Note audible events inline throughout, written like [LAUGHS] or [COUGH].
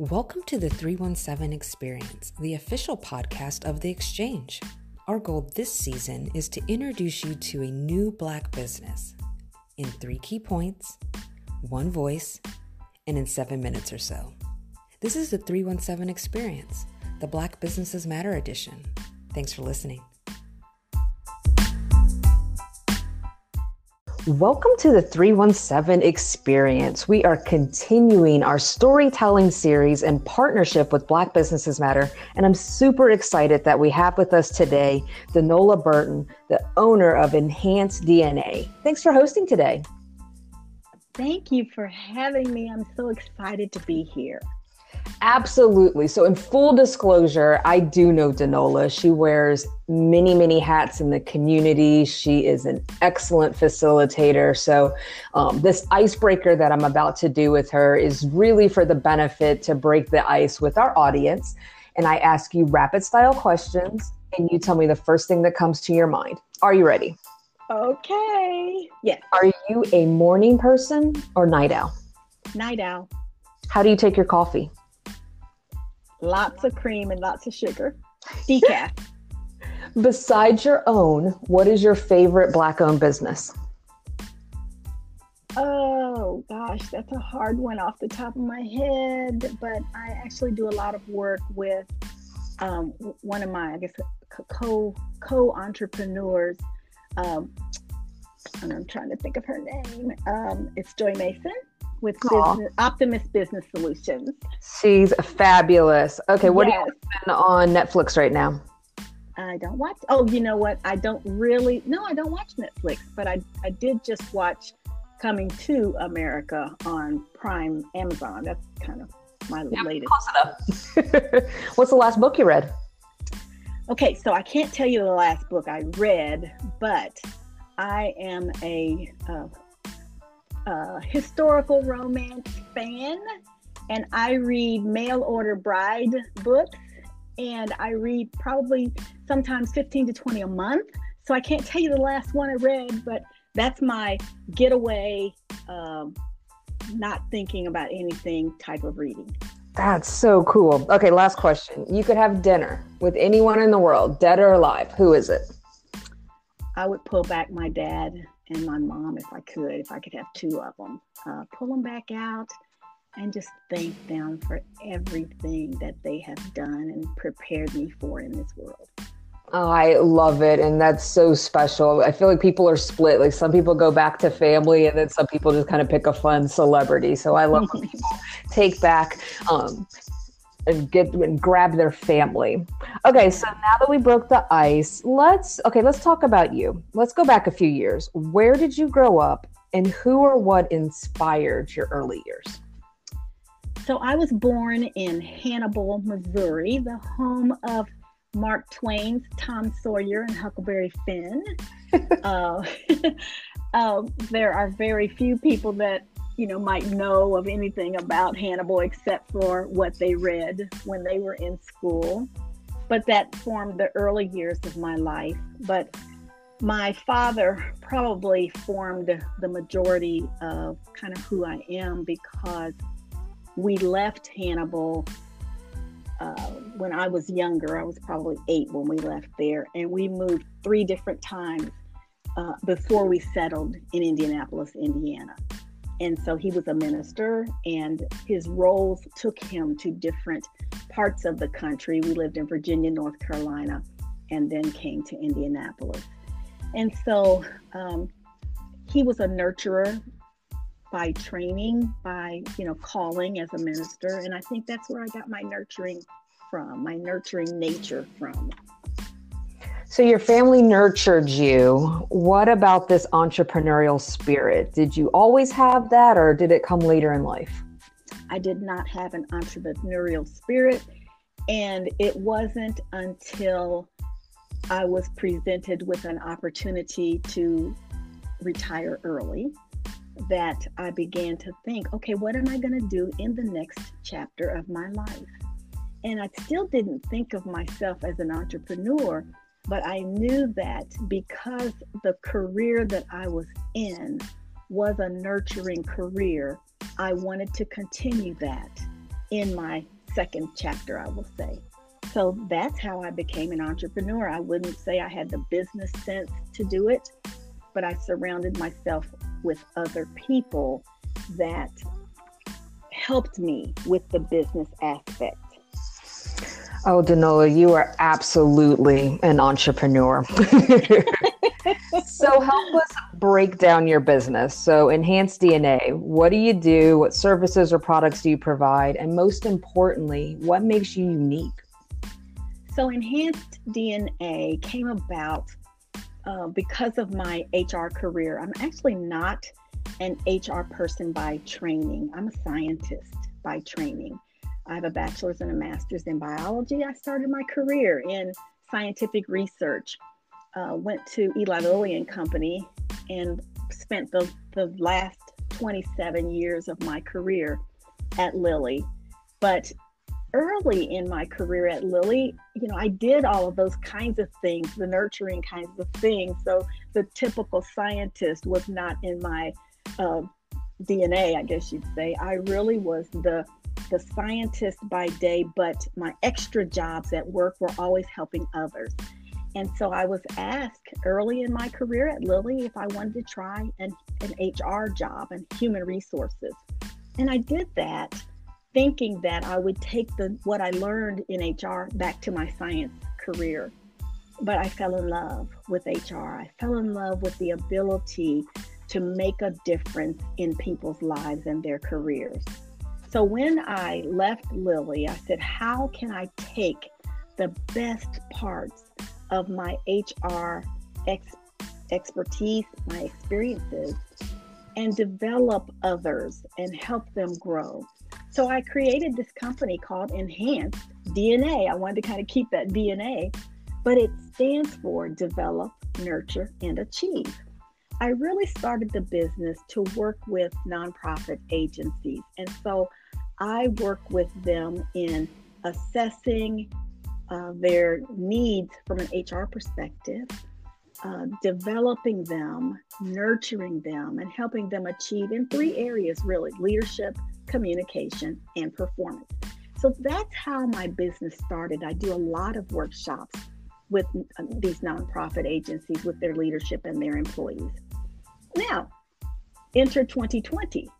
Welcome to the 317 Experience, the official podcast of The Exchange. Our goal this season is to introduce you to a new Black business in three key points, one voice, and in seven minutes or so. This is the 317 Experience, the Black Businesses Matter edition. Thanks for listening. Welcome to the 317 Experience. We are continuing our storytelling series in partnership with Black Businesses Matter. And I'm super excited that we have with us today Denola Burton, the owner of Enhanced DNA. Thanks for hosting today. Thank you for having me. I'm so excited to be here. Absolutely. So, in full disclosure, I do know Denola. She wears many, many hats in the community. She is an excellent facilitator. So, um, this icebreaker that I'm about to do with her is really for the benefit to break the ice with our audience. And I ask you rapid style questions, and you tell me the first thing that comes to your mind. Are you ready? Okay. Yes. Are you a morning person or night owl? Night owl. How do you take your coffee? Lots of cream and lots of sugar. Decaf. [LAUGHS] Besides your own, what is your favorite black owned business? Oh gosh, that's a hard one off the top of my head. But I actually do a lot of work with um, one of my, I guess, co co entrepreneurs. Um, and I'm trying to think of her name. Um, it's Joy Mason with business, Optimist Business Solutions. She's fabulous. Okay, what yes. are you on Netflix right now? I don't watch. Oh, you know what? I don't really. No, I don't watch Netflix, but I I did just watch Coming to America on Prime Amazon. That's kind of my yep, latest. Close enough. [LAUGHS] What's the last book you read? Okay, so I can't tell you the last book I read, but I am a uh, historical romance fan, and I read mail order bride books, and I read probably sometimes 15 to 20 a month. So I can't tell you the last one I read, but that's my getaway, um, not thinking about anything type of reading. That's so cool. Okay, last question. You could have dinner with anyone in the world, dead or alive. Who is it? I would pull back my dad and my mom if I could, if I could have two of them, uh, pull them back out and just thank them for everything that they have done and prepared me for in this world. Oh, I love it. And that's so special. I feel like people are split. Like some people go back to family and then some people just kind of pick a fun celebrity. So I love [LAUGHS] when people take back um, and get and grab their family. Okay, so now that we broke the ice, let's okay, let's talk about you. Let's go back a few years. Where did you grow up and who or what inspired your early years? So I was born in Hannibal, Missouri, the home of Mark Twain's Tom Sawyer and Huckleberry Finn. [LAUGHS] uh, [LAUGHS] uh, there are very few people that you know, might know of anything about Hannibal except for what they read when they were in school. But that formed the early years of my life. But my father probably formed the majority of kind of who I am because we left Hannibal uh, when I was younger. I was probably eight when we left there, and we moved three different times uh, before we settled in Indianapolis, Indiana. And so he was a minister, and his roles took him to different parts of the country. We lived in Virginia, North Carolina, and then came to Indianapolis. And so um, he was a nurturer by training, by you know calling as a minister, and I think that's where I got my nurturing from, my nurturing nature from. So your family nurtured you. What about this entrepreneurial spirit? Did you always have that or did it come later in life? I did not have an entrepreneurial spirit. And it wasn't until I was presented with an opportunity to retire early that I began to think, okay, what am I going to do in the next chapter of my life? And I still didn't think of myself as an entrepreneur but I knew that because the career that I was in was a nurturing career, I wanted to continue that. in my second chapter, I will say. So that's how I became an entrepreneur. I wouldn't say I had the business sense to do it, but I surrounded myself with other people that helped me with the business aspect. Oh, Denola, you are absolutely an entrepreneur. so help us break down your business. So Enhanced DNA, what do you do? What services or products do you provide? And most importantly, what makes you unique? So Enhanced DNA came about uh, because of my HR career. I'm actually not an HR person by training. I'm a scientist by training. I have a bachelor's and a master's in biology. I started my career in scientific research. Uh, went to Eli Lilly and Company and spent the, the last 27 years of my career at Lilly. But early in my career at Lilly, you know, I did all of those kinds of things, the nurturing kinds of things. So the typical scientist was not in my uh, DNA, I guess you'd say. I really was the the scientist by day, but my extra jobs at work were always helping others. And so I was asked early in my career at Lilly if I wanted to try an, an HR job and human resources. And I did that thinking that I would take the what I learned in HR back to my science career. But I fell in love with HR. I fell in love with the ability to make a difference in people's lives and their careers. So when I left Lilly, I said, how can I take the best parts of my HR ex- expertise, my experiences, and develop others and help them grow? So I created this company called Enhanced DNA. I wanted to kind of keep that DNA, but it stands for Develop, Nurture, and Achieve. I really started the business to work with nonprofit agencies. And so I work with them in assessing uh, their needs from an HR perspective, uh, developing them, nurturing them, and helping them achieve in three areas really leadership, communication, and performance. So that's how my business started. I do a lot of workshops with uh, these nonprofit agencies with their leadership and their employees. Now, enter 2020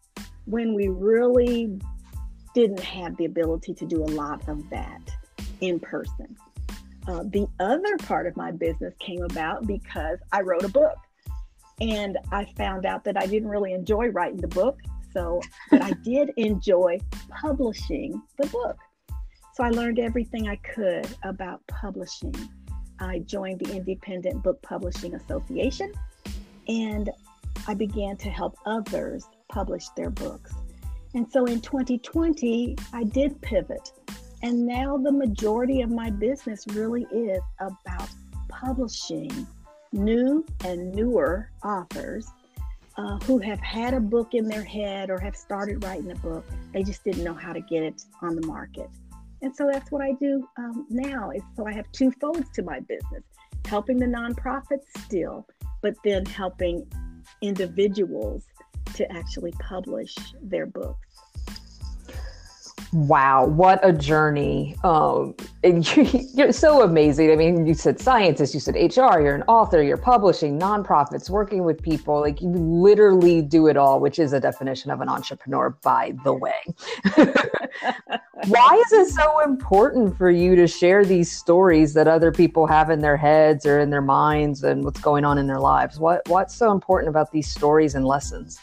when we really didn't have the ability to do a lot of that in person. Uh, the other part of my business came about because I wrote a book. And I found out that I didn't really enjoy writing the book. So, but I [LAUGHS] did enjoy publishing the book. So I learned everything I could about publishing. I joined the Independent Book Publishing Association and I began to help others publish their books. And so in 2020, I did pivot. And now the majority of my business really is about publishing new and newer authors uh, who have had a book in their head or have started writing a book. They just didn't know how to get it on the market. And so that's what I do um, now. Is so I have two folds to my business: helping the nonprofits still, but then helping individuals to actually publish their books. Wow, what a journey. Um, [LAUGHS] you, are so amazing. I mean, you said scientist, you said HR, you're an author, you're publishing, nonprofits, working with people. Like you literally do it all, which is a definition of an entrepreneur, by the way. [LAUGHS] Why is it so important for you to share these stories that other people have in their heads or in their minds and what's going on in their lives? What, what's so important about these stories and lessons?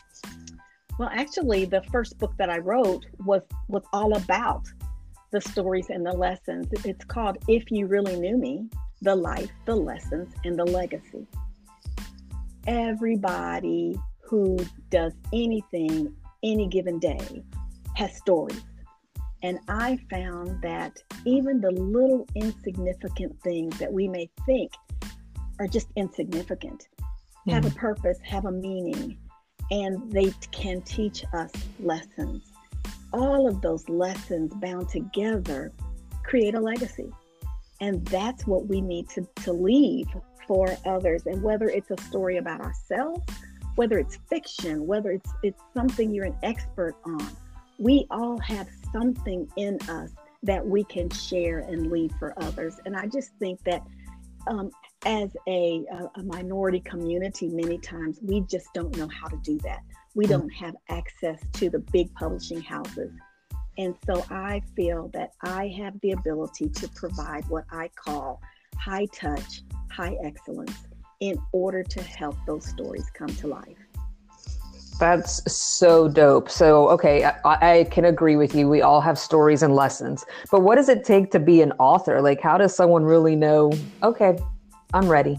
Well, actually, the first book that I wrote was was all about the stories and the lessons. It's called If You Really Knew Me: The Life, the Lessons, and the Legacy. Everybody who does anything any given day has stories. And I found that even the little insignificant things that we may think are just insignificant mm. have a mm. purpose, have a meaning, and they can teach us lessons. All of those lessons bound together create a legacy. And that's what we need to, to leave for others. And whether it's a story about ourselves, whether it's fiction, whether it's it's something you're an expert on, we all have something in us that we can share and leave for others. And I just think that um, as a, a, minority community, many times we just don't know how to do that. We mm. don't have access to the big publishing houses. And so I feel that I have the ability to provide what I call high touch, high excellence in order to help those stories come to life. That's so dope. So, okay, I, I, can agree with you. We all have stories and lessons. But what does it take to be an author? Like, how does someone really know, okay, I'm ready?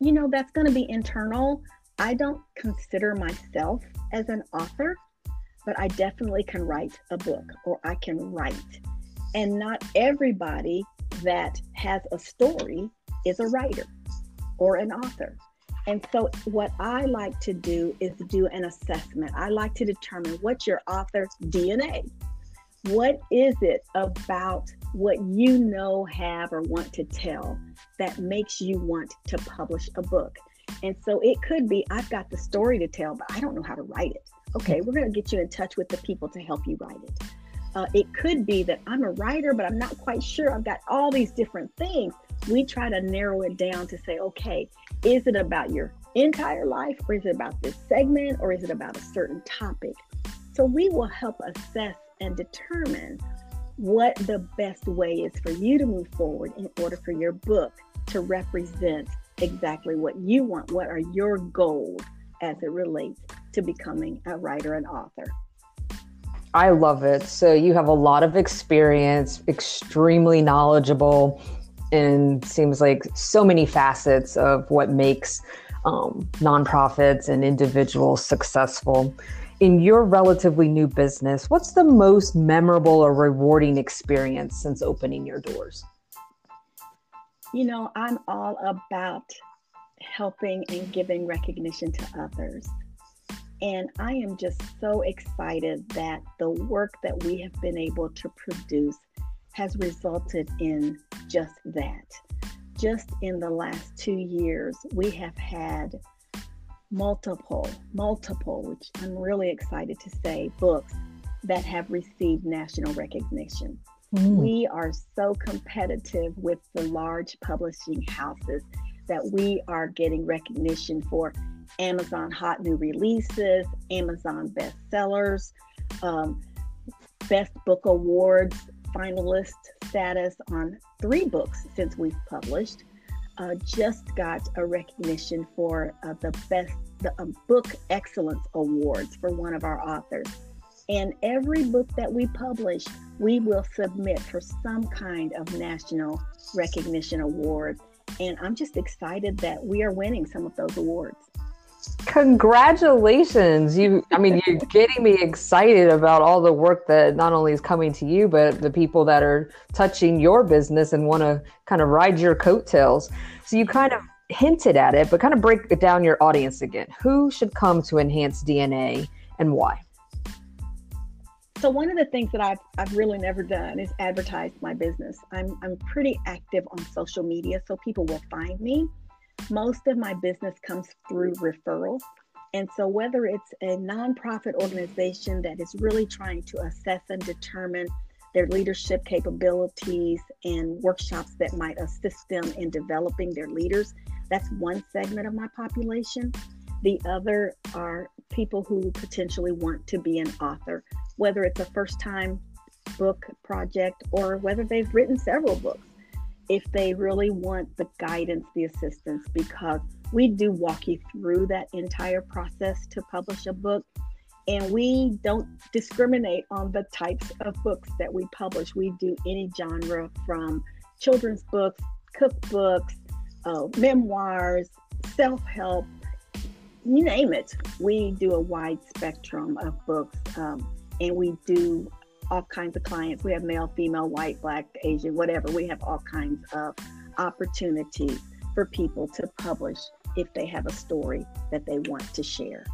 You know, that's going to be internal. I don't consider myself as an author, but I definitely can write a book or I can write. And not everybody that has a story is a writer or an author. And so, what I like to do is do an assessment. I like to determine what's your author DNA. What is it about what you know, have, or want to tell that makes you want to publish a book? And so it could be I've got the story to tell, but I don't know how to write it. Okay, we're going to get you in touch with the people to help you write it. Uh, it could be that I'm a writer, but I'm not quite sure. I've got all these different things. We try to narrow it down to say, okay, is it about your entire life, or is it about this segment, or is it about a certain topic? So we will help assess and determine what the best way is for you to move forward in order for your book to represent exactly what you want. What are your goals as it relates to becoming a writer and author? I love it. So you have a lot of experience, extremely knowledgeable, and seems like so many facets of what makes um, nonprofits and individuals successful. In your relatively new business, what's the most memorable or rewarding experience since opening your doors? You know, I'm all about helping and giving recognition to others. And I am just so excited that the work that we have been able to produce has resulted in just that just in the last two years, we have had multiple, multiple, which I'm really excited to say, books that have received national recognition. Mm. We are so competitive with the large publishing houses that we are getting recognition for Amazon Hot New Releases, Amazon bestsellers, um, Best Book Awards finalist status on three books since we've published. Uh, just got a recognition for uh, the best the um, book excellence awards for one of our authors. And every book that we publish, we will submit for some kind of national recognition award. And I'm just excited that we are winning some of those awards. Congratulations. You I mean you're getting me excited about all the work that not only is coming to you but the people that are touching your business and want to kind of ride your coattails. So you kind of hinted at it but kind of break it down your audience again. Who should come to Enhance DNA and why? So one of the things that I've, I've really never done is advertise my business. I'm, I'm pretty active on social media, so people will find me most of my business comes through referrals. And so, whether it's a nonprofit organization that is really trying to assess and determine their leadership capabilities and workshops that might assist them in developing their leaders, that's one segment of my population. The other are people who potentially want to be an author, whether it's a first time book project or whether they've written several books if they really want the guidance, the assistance, because we do walk you through that entire process to publish a book. And we don't discriminate on the types of books that we publish. We do any genre from children's books, cookbooks, uh, memoirs, self help, you name it. We do a wide spectrum of books. Um, and we do all kinds of clients. We have male, female, white, black, Asian, whatever. We have all kinds of opportunities for people to publish if they have a story that they want to share.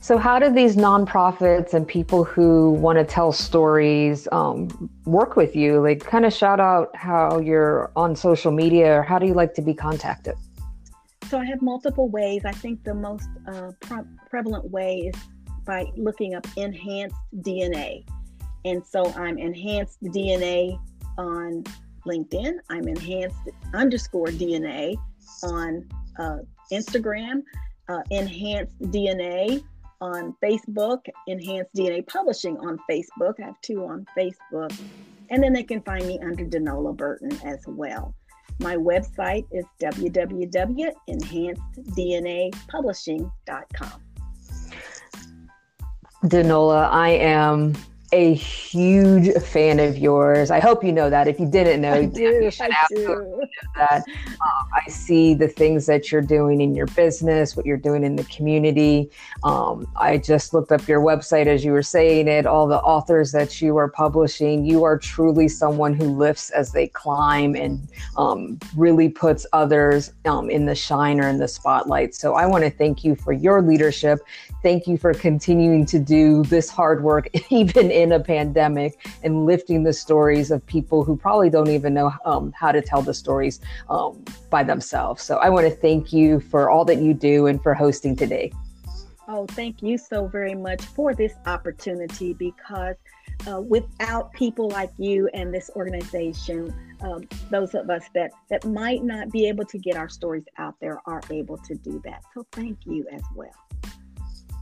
So, how do these nonprofits and people who want to tell stories um, work with you? Like, kind of shout out how you're on social media, or how do you like to be contacted? So, I have multiple ways. I think the most uh, pre- prevalent way is by looking up enhanced DNA. And so I'm enhanced DNA on LinkedIn. I'm enhanced underscore DNA on uh, Instagram, uh, enhanced DNA on Facebook, enhanced DNA publishing on Facebook. I have two on Facebook. And then they can find me under Denola Burton as well. My website is www.enhancedDNApublishing.com. Denola, I am a huge fan of yours. I hope you know that. If you didn't know, I do. I do. that. Um, I see the things that you're doing in your business, what you're doing in the community. Um, I just looked up your website as you were saying it, all the authors that you are publishing. You are truly someone who lifts as they climb and um, really puts others um, in the shine or in the spotlight. So I want to thank you for your leadership. Thank you for continuing to do this hard work, [LAUGHS] even in a pandemic and lifting the stories of people who probably don't even know um, how to tell the stories um, by themselves. So I want to thank you for all that you do and for hosting today. Oh, thank you so very much for this opportunity because uh, without people like you and this organization, um, those of us that, that might not be able to get our stories out there are able to do that. So thank you as well.